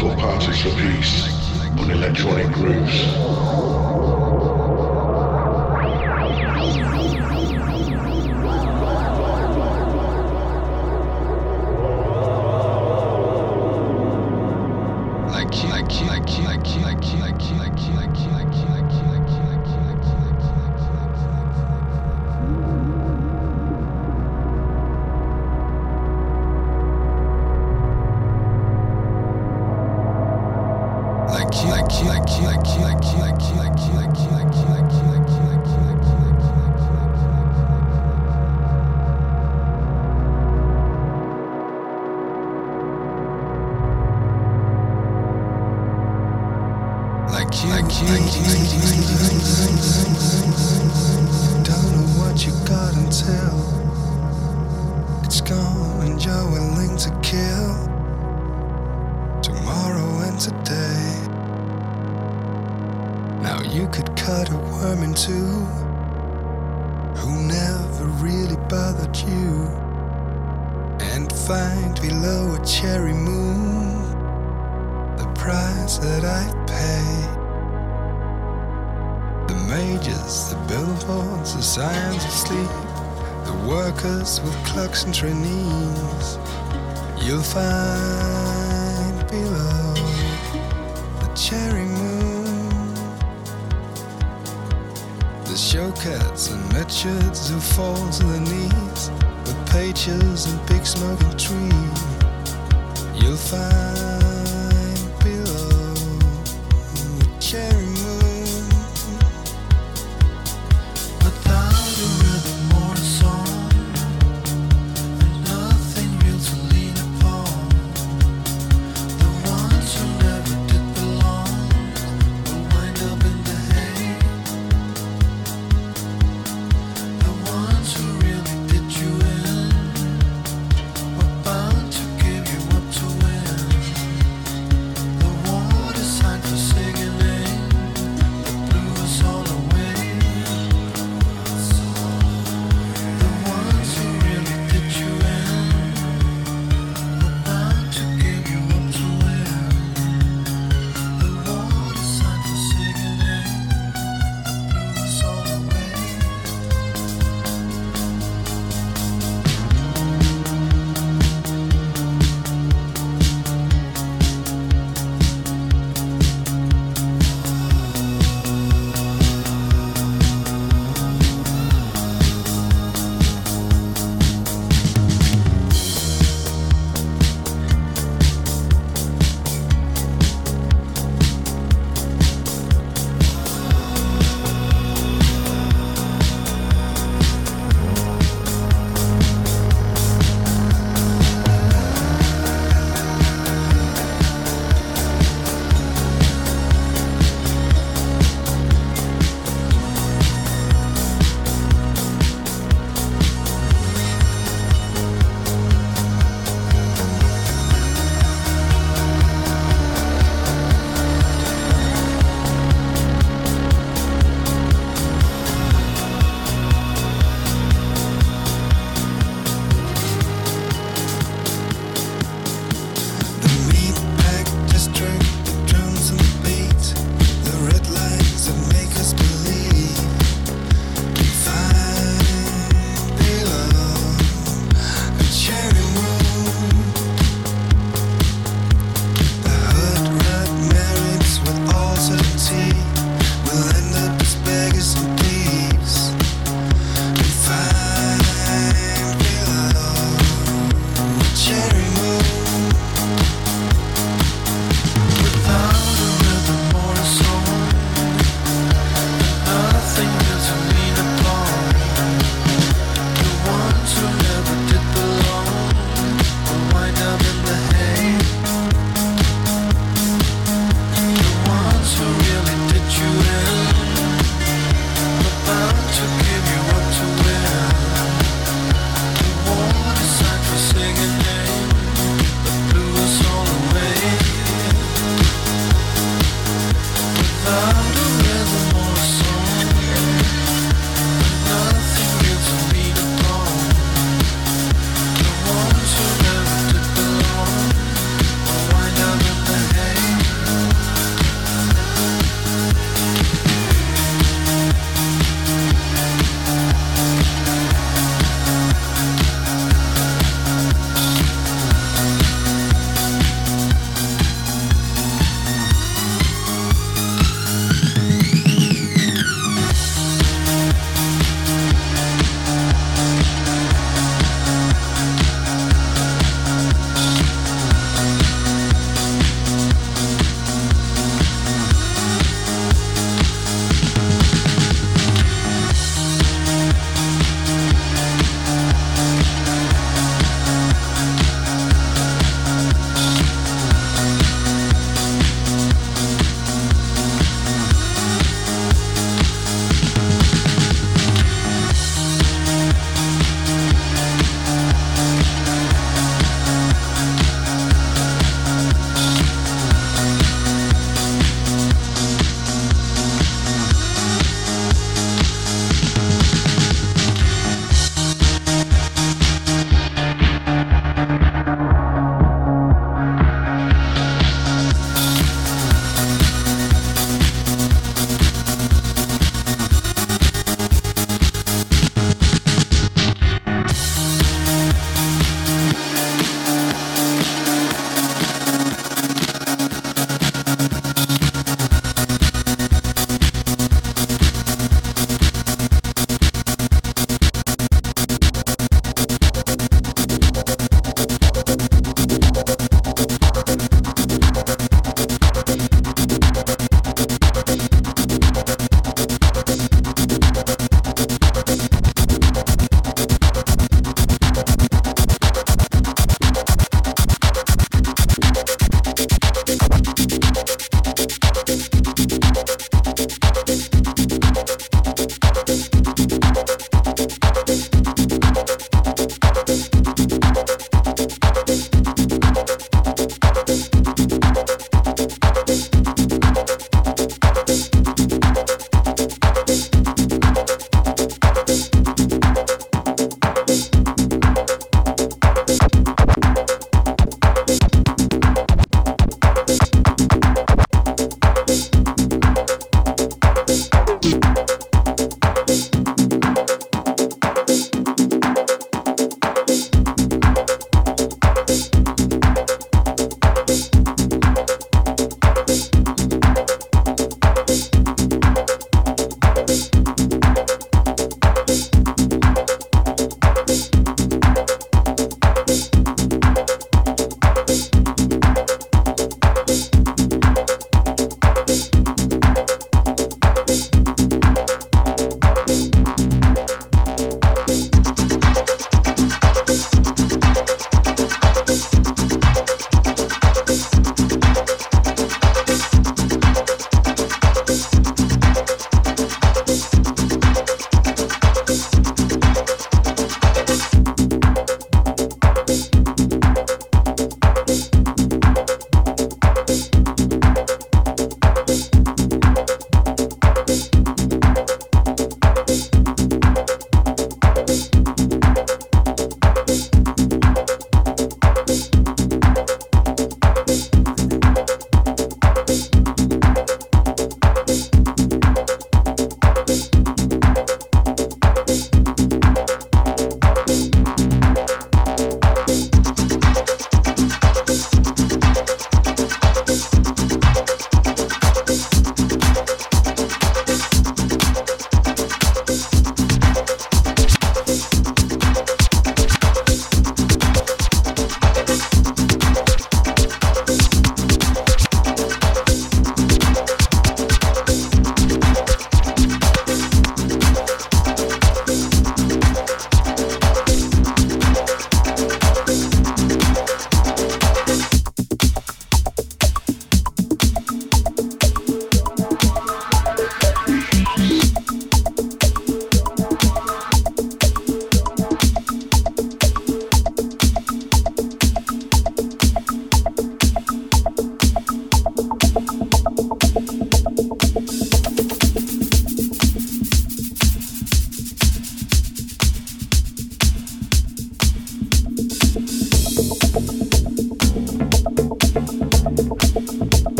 for Parties for Peace on Electronic Grooves.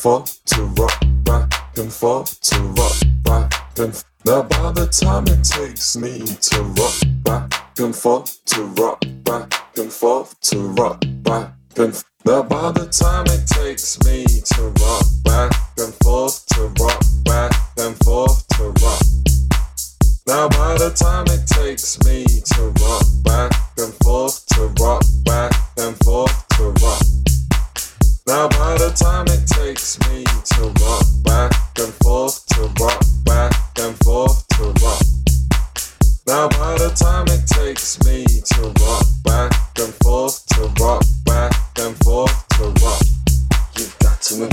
Forth, to rock back and forth, to rock back and. Now by the time it takes me to rock back and forth, to rock back and forth, to rock back and. Now by the time it takes me to rock back and forth, to rock back and forth, to rock. Now by the time it takes me to rock back and forth, to rock back and forth, to rock. Now by the time it takes me to rock back and forth, to rock back and forth, to rock. Now by the time it takes me to rock back and forth, to rock back and forth, to rock. You've got to move.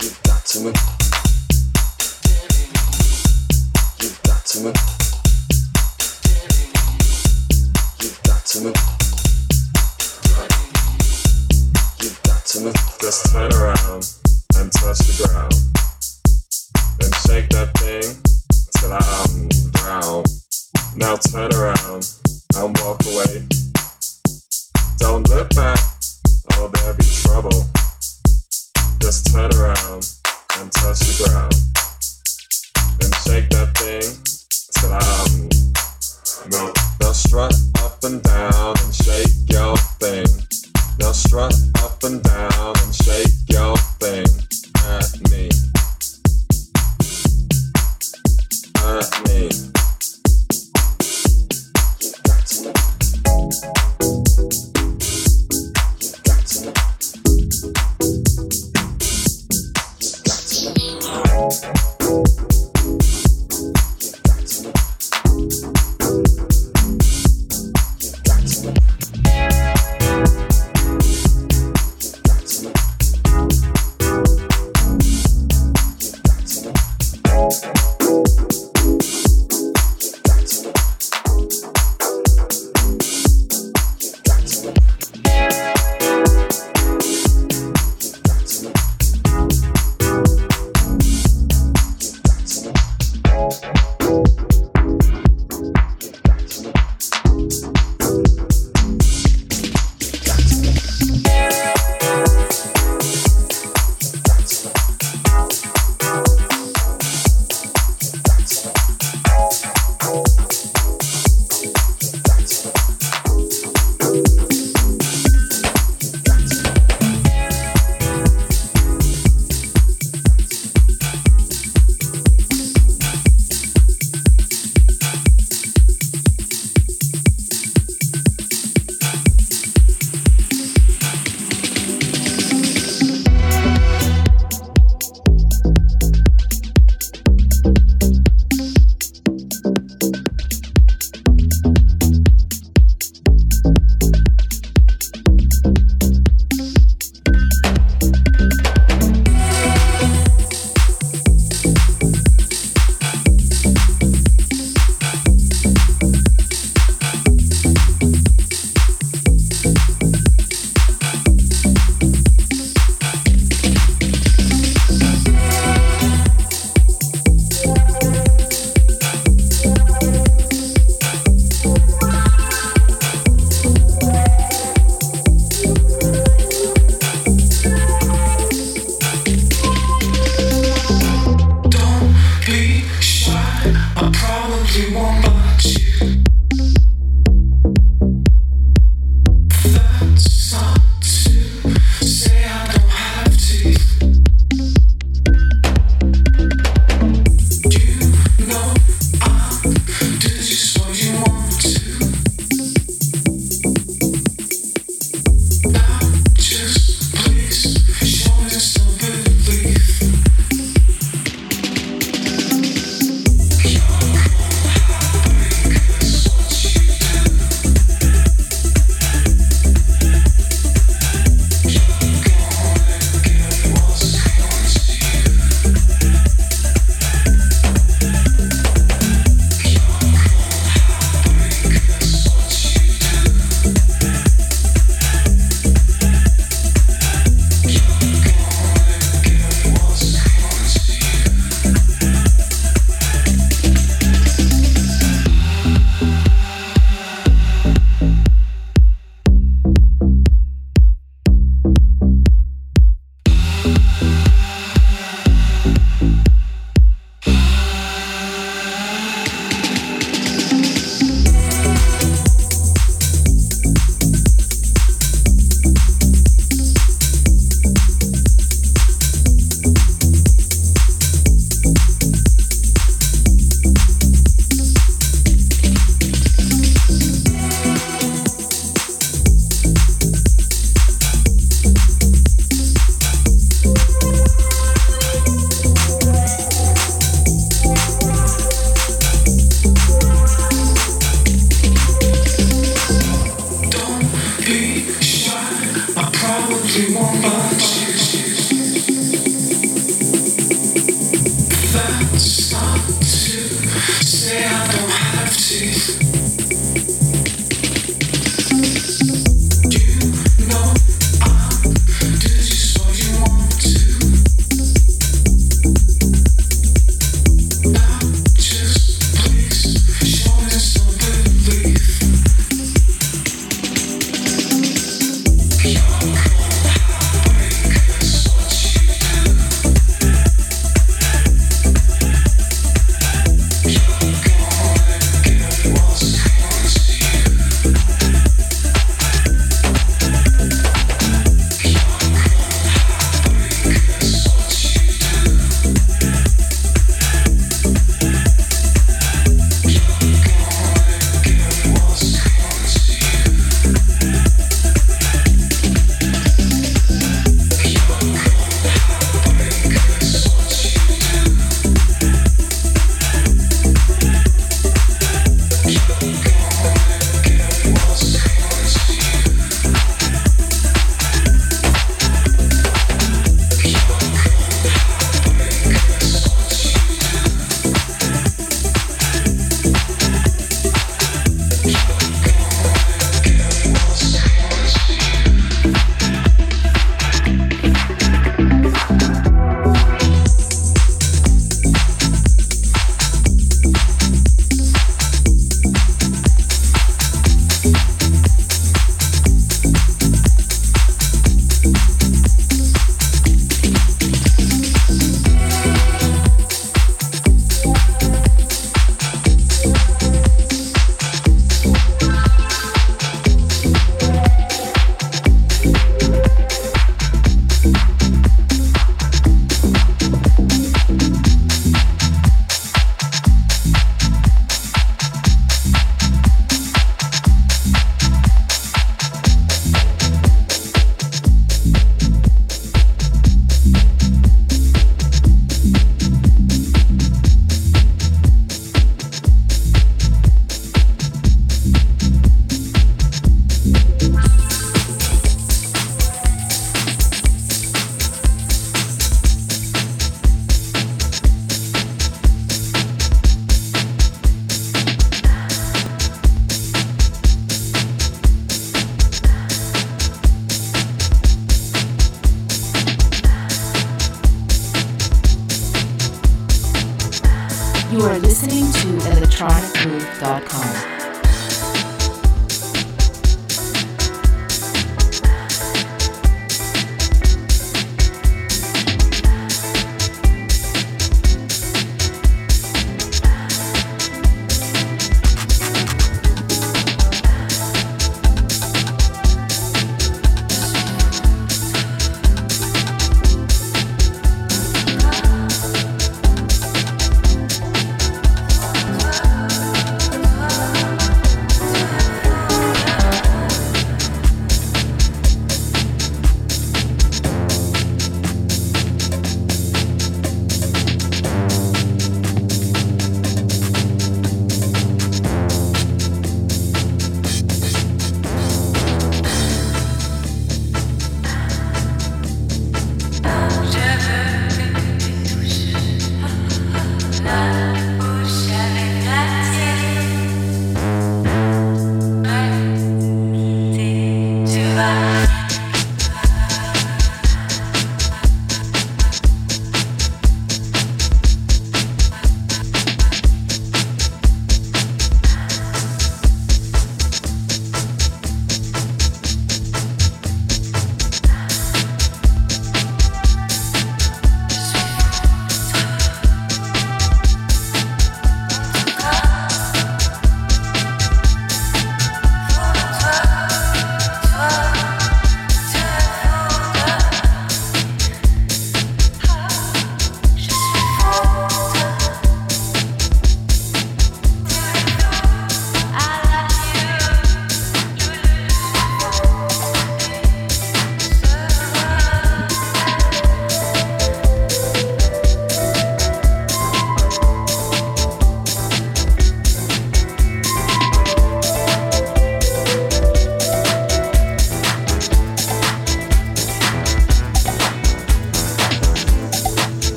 You've got to move. You've got to move. You've got to move. Just turn around and touch the ground. Then shake that I'm. Now turn around and walk away. Don't look back, or there'll be trouble. Just turn around and touch the ground. Then shake that I'm no. Now strut up and down and shake your thing. Now strut up and down and shake your thing at me. At me. You've got to. You've got to. You've got to.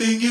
This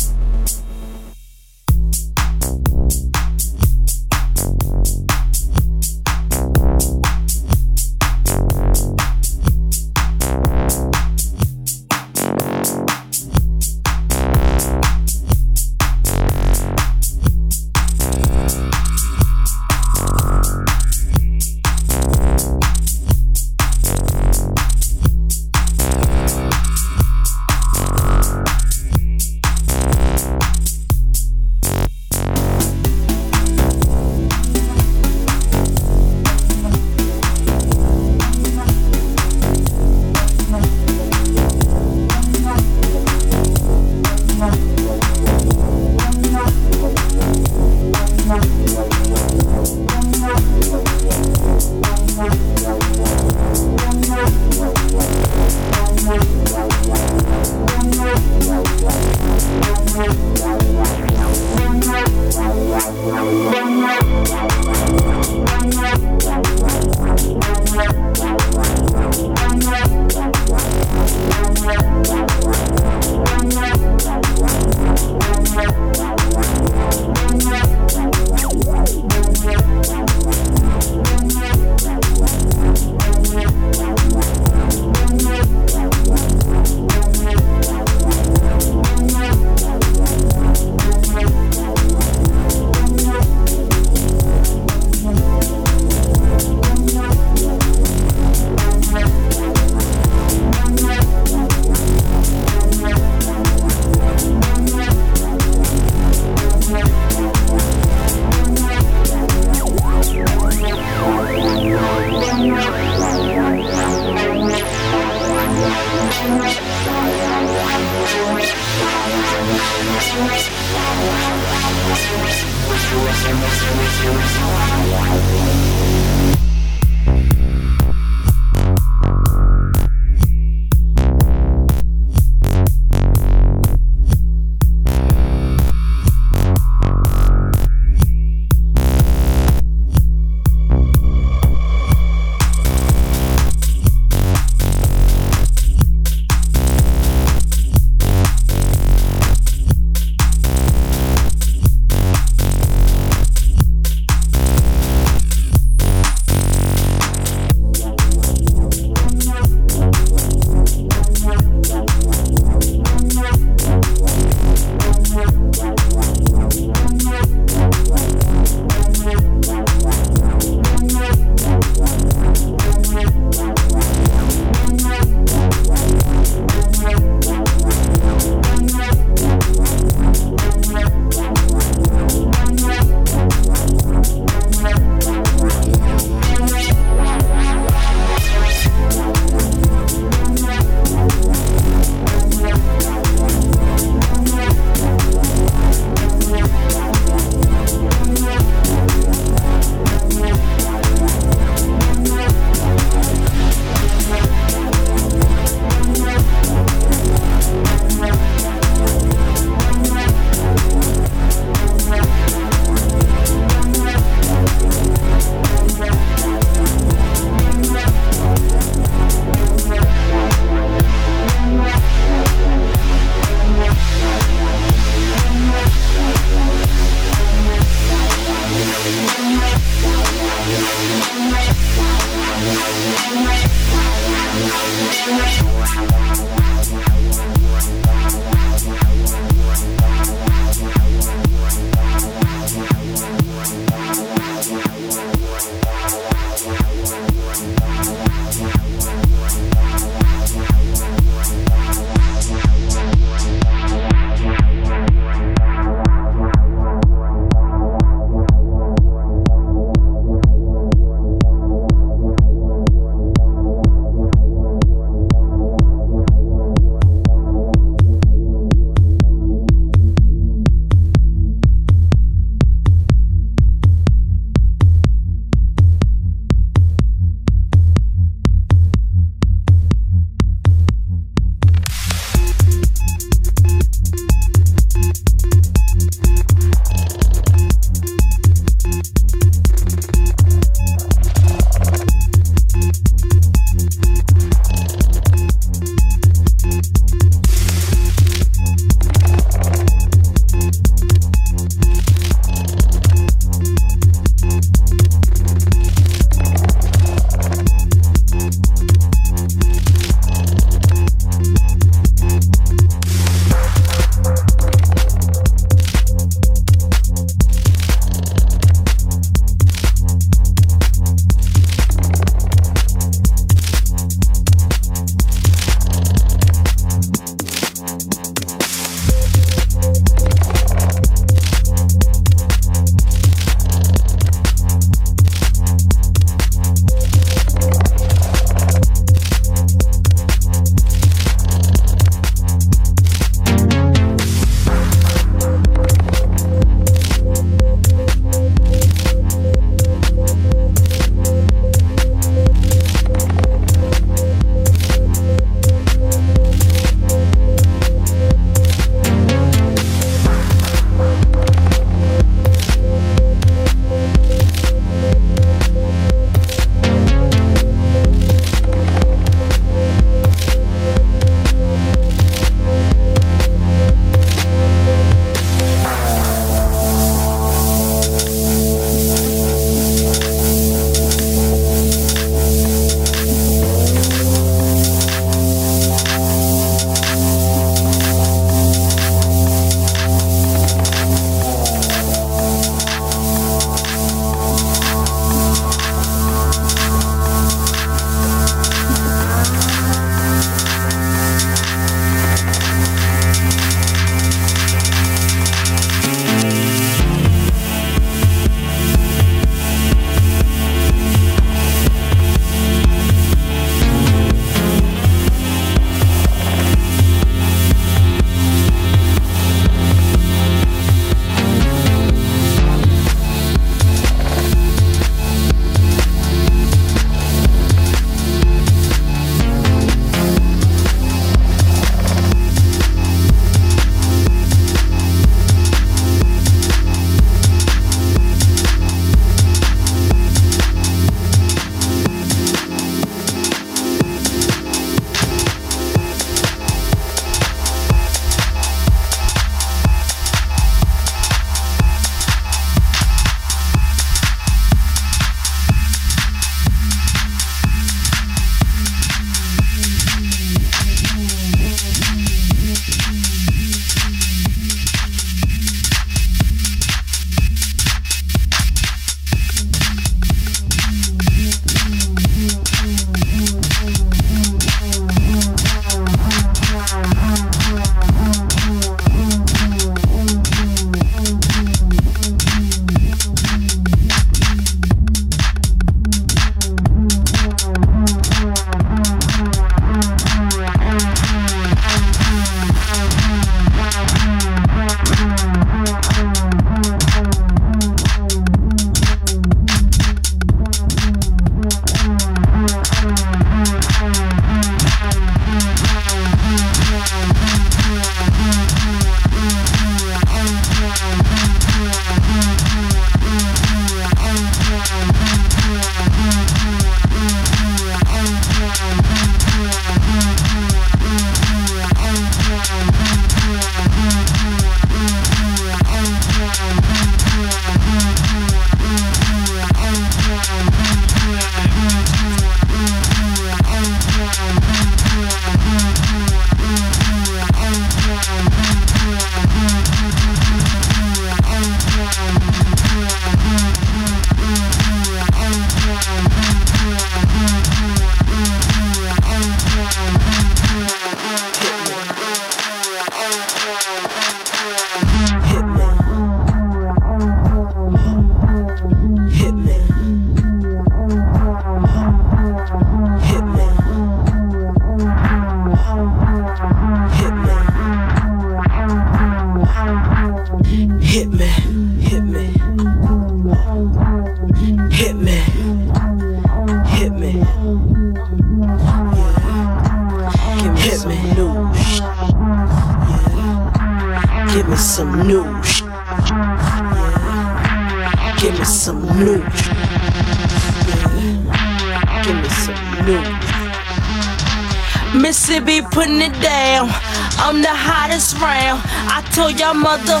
mother,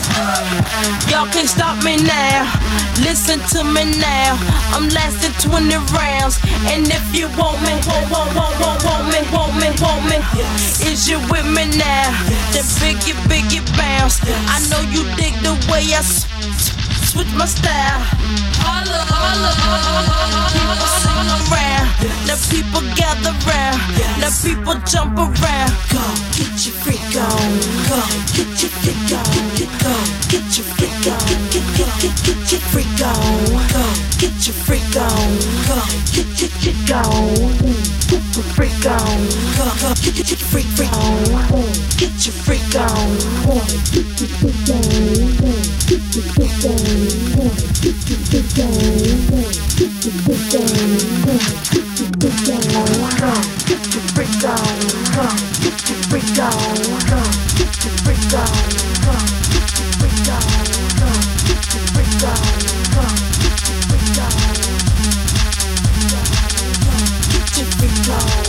y'all can't stop me now. Listen to me now. I'm lasting 20 rounds. And if you want me, want, want, want, want, want me, want me, want me, is you with me now? Then biggie, biggie bounce. I know you dig the way I switch my style. Holla, holla, holla, people sing around. Now people gather round. Now people jump around. Go, get your freak on. Go, get your freak on. Go, get your freak on. Get, get, get, get, get your freak on. Go, get your freak on. Go, get your freak on. Get your freak on. Go, go, get, get your freak, freak on. Get your freak on. Get your freak on. Get your freak on freak on.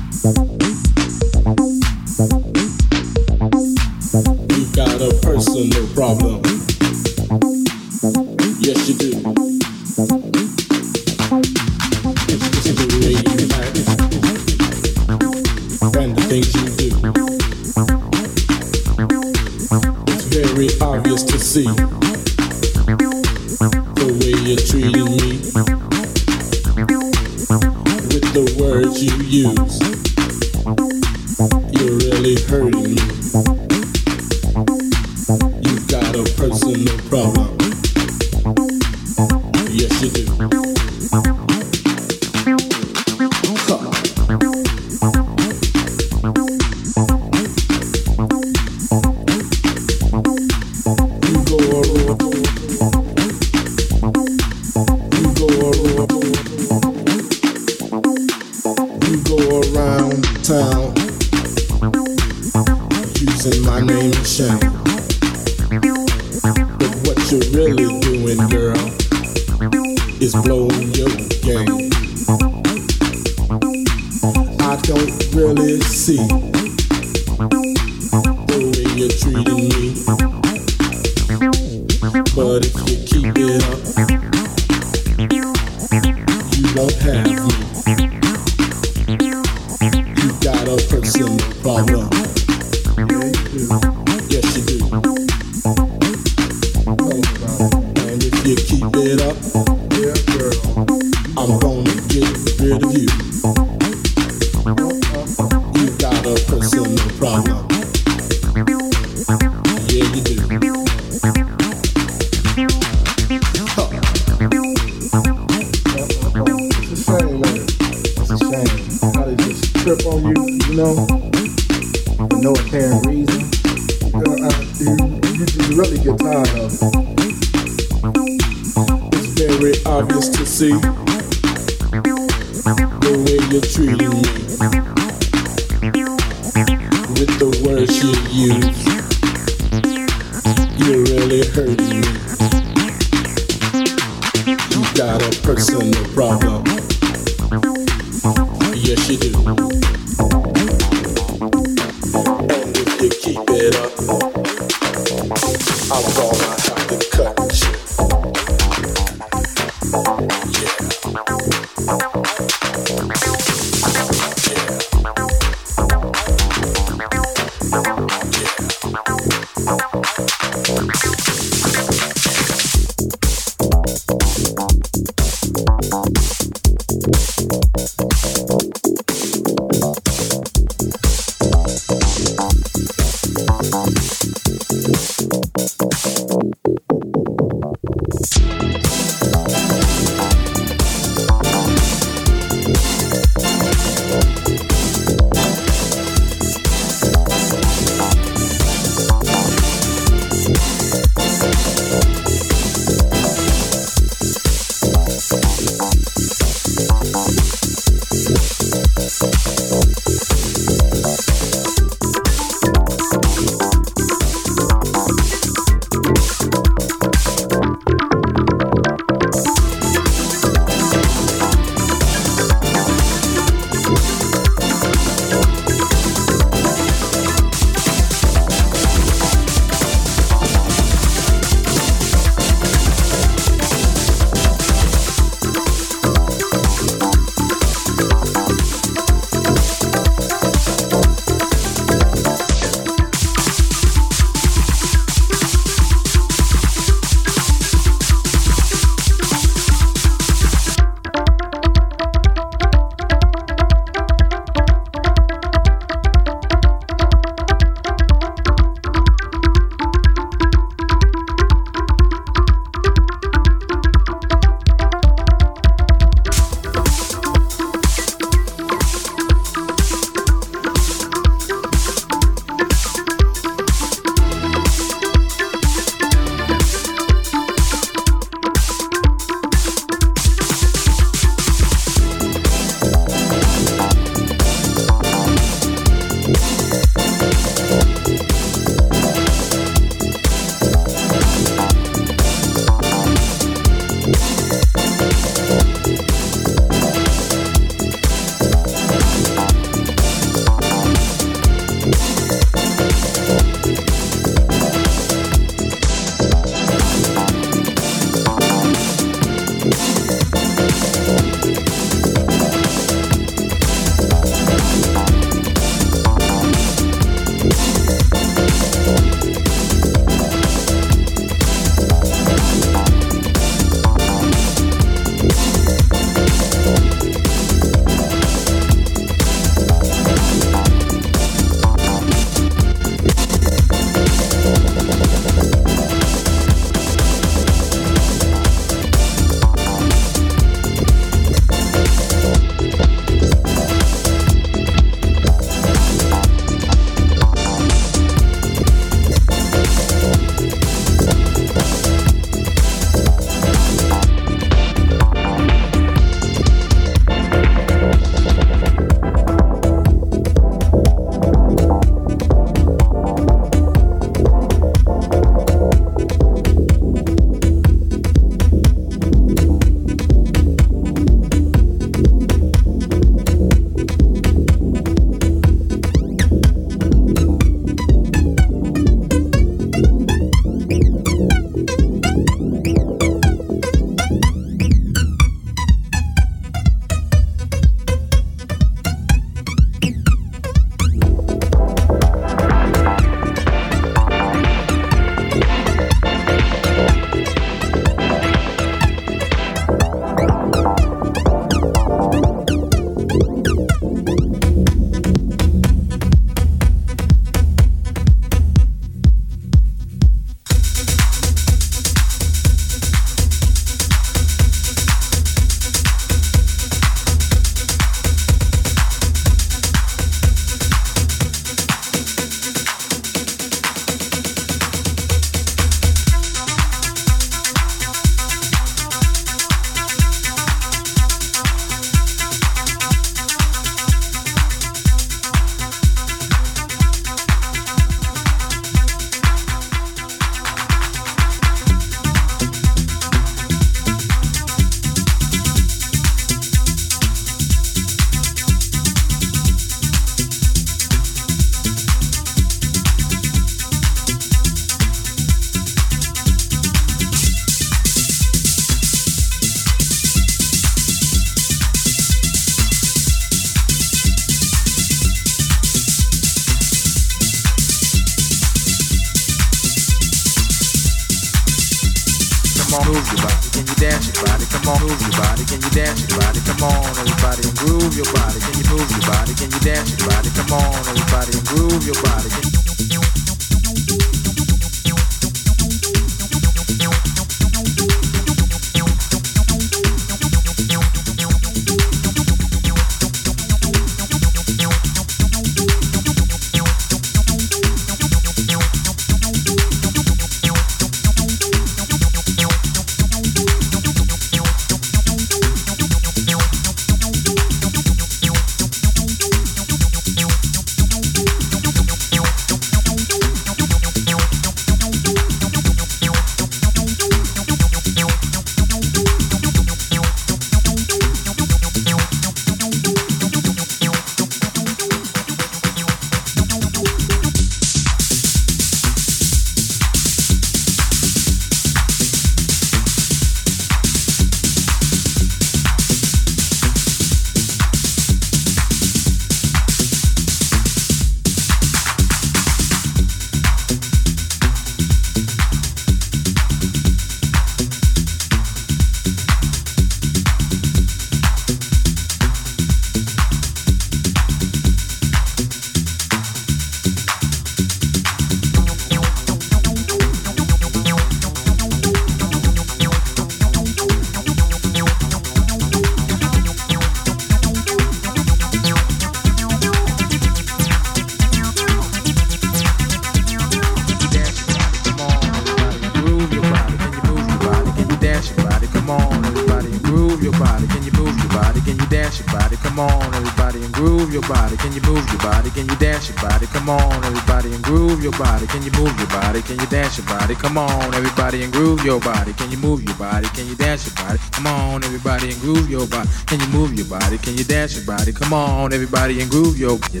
Come on, everybody, and groove your body. Can you move your body? Can you dance your body? Come on, everybody, and groove your body. Can you move your body? Can you dance your body? Come on, everybody, and groove your body.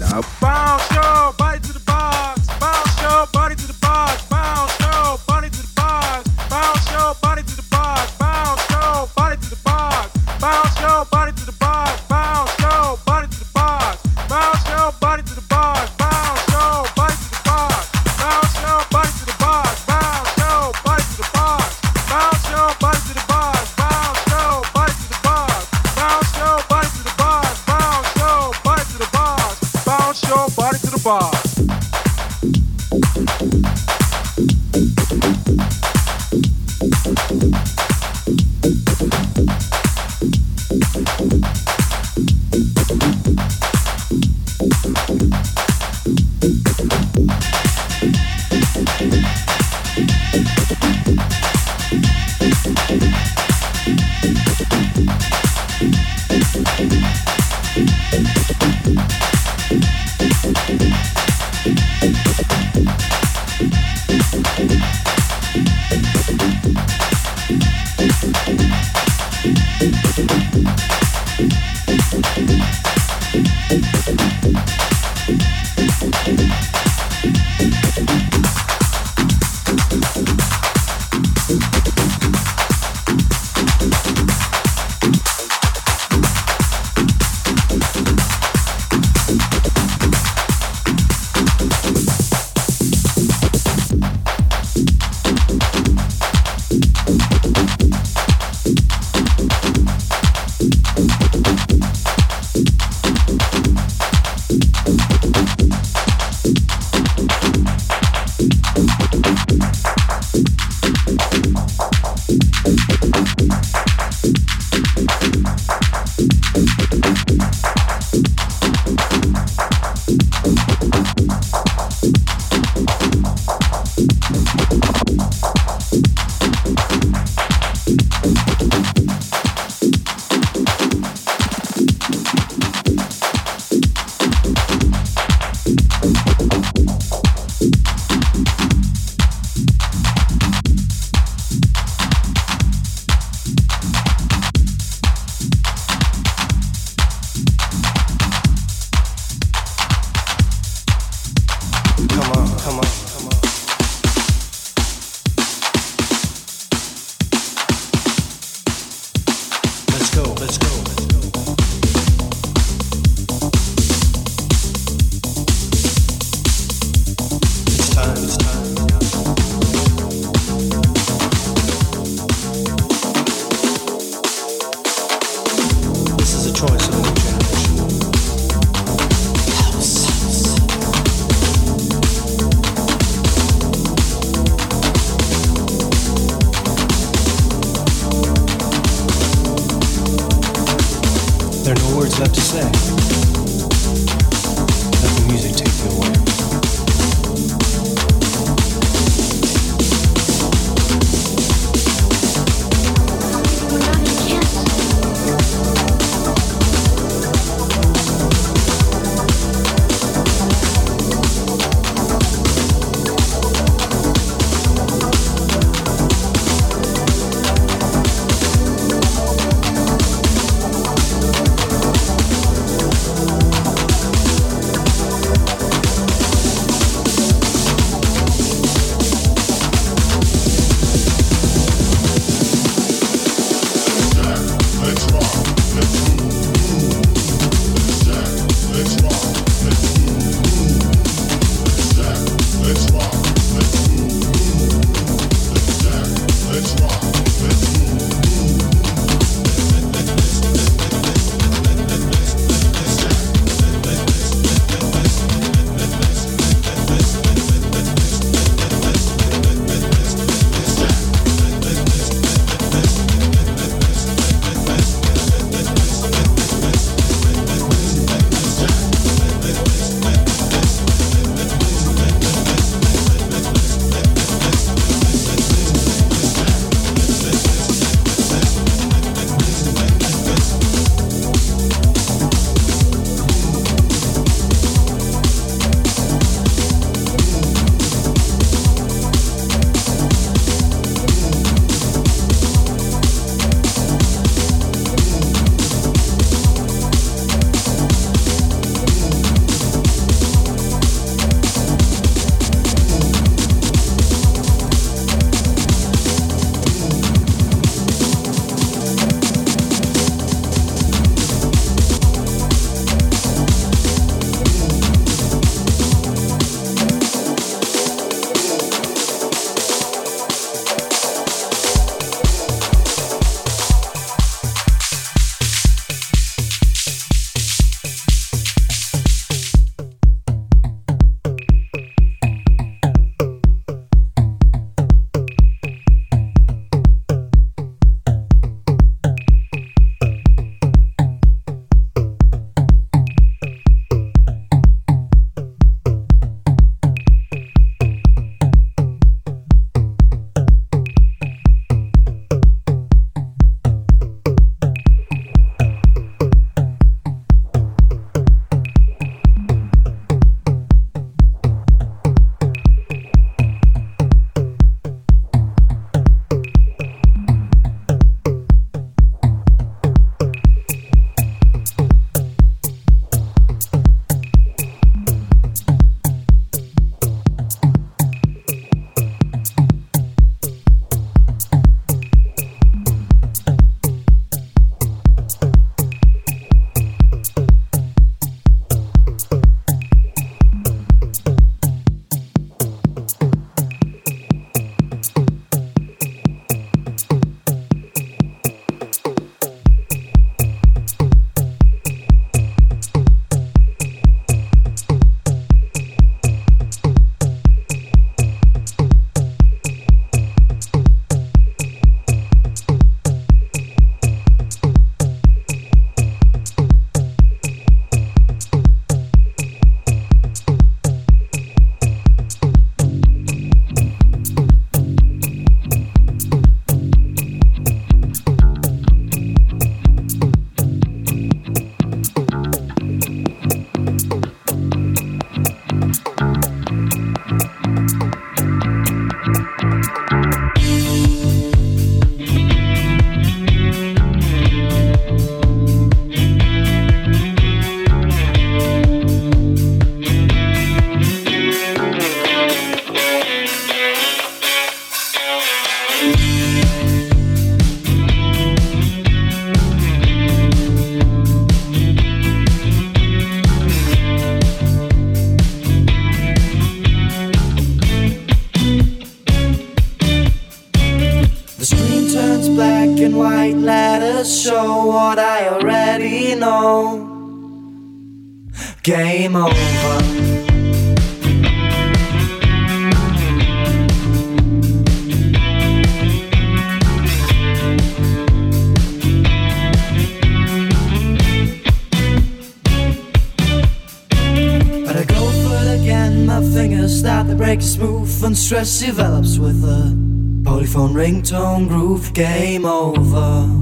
Stress develops with a polyphone ringtone groove. Game over.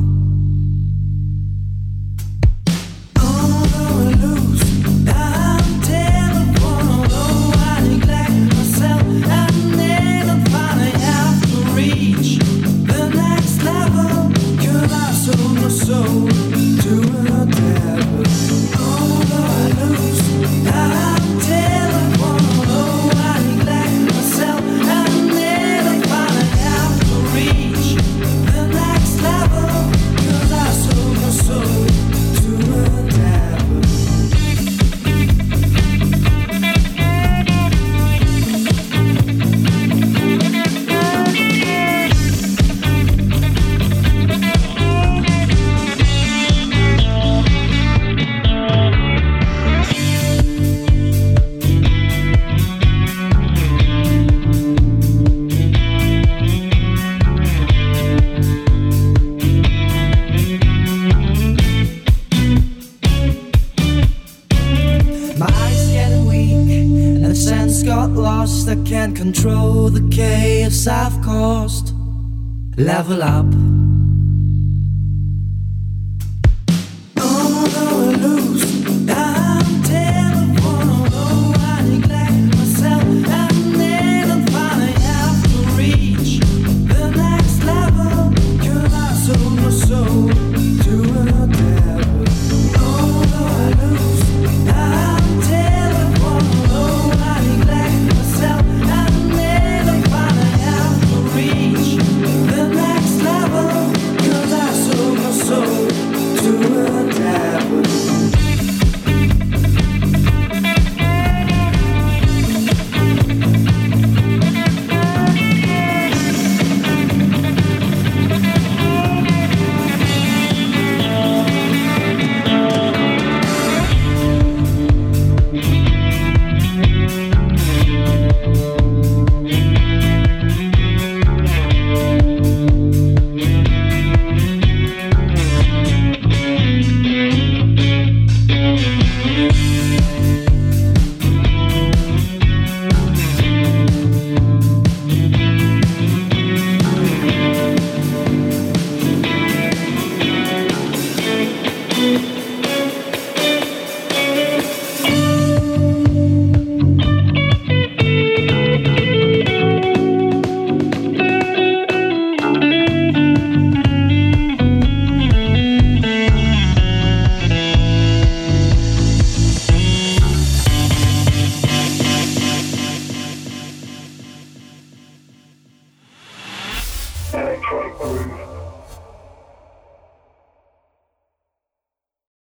Level up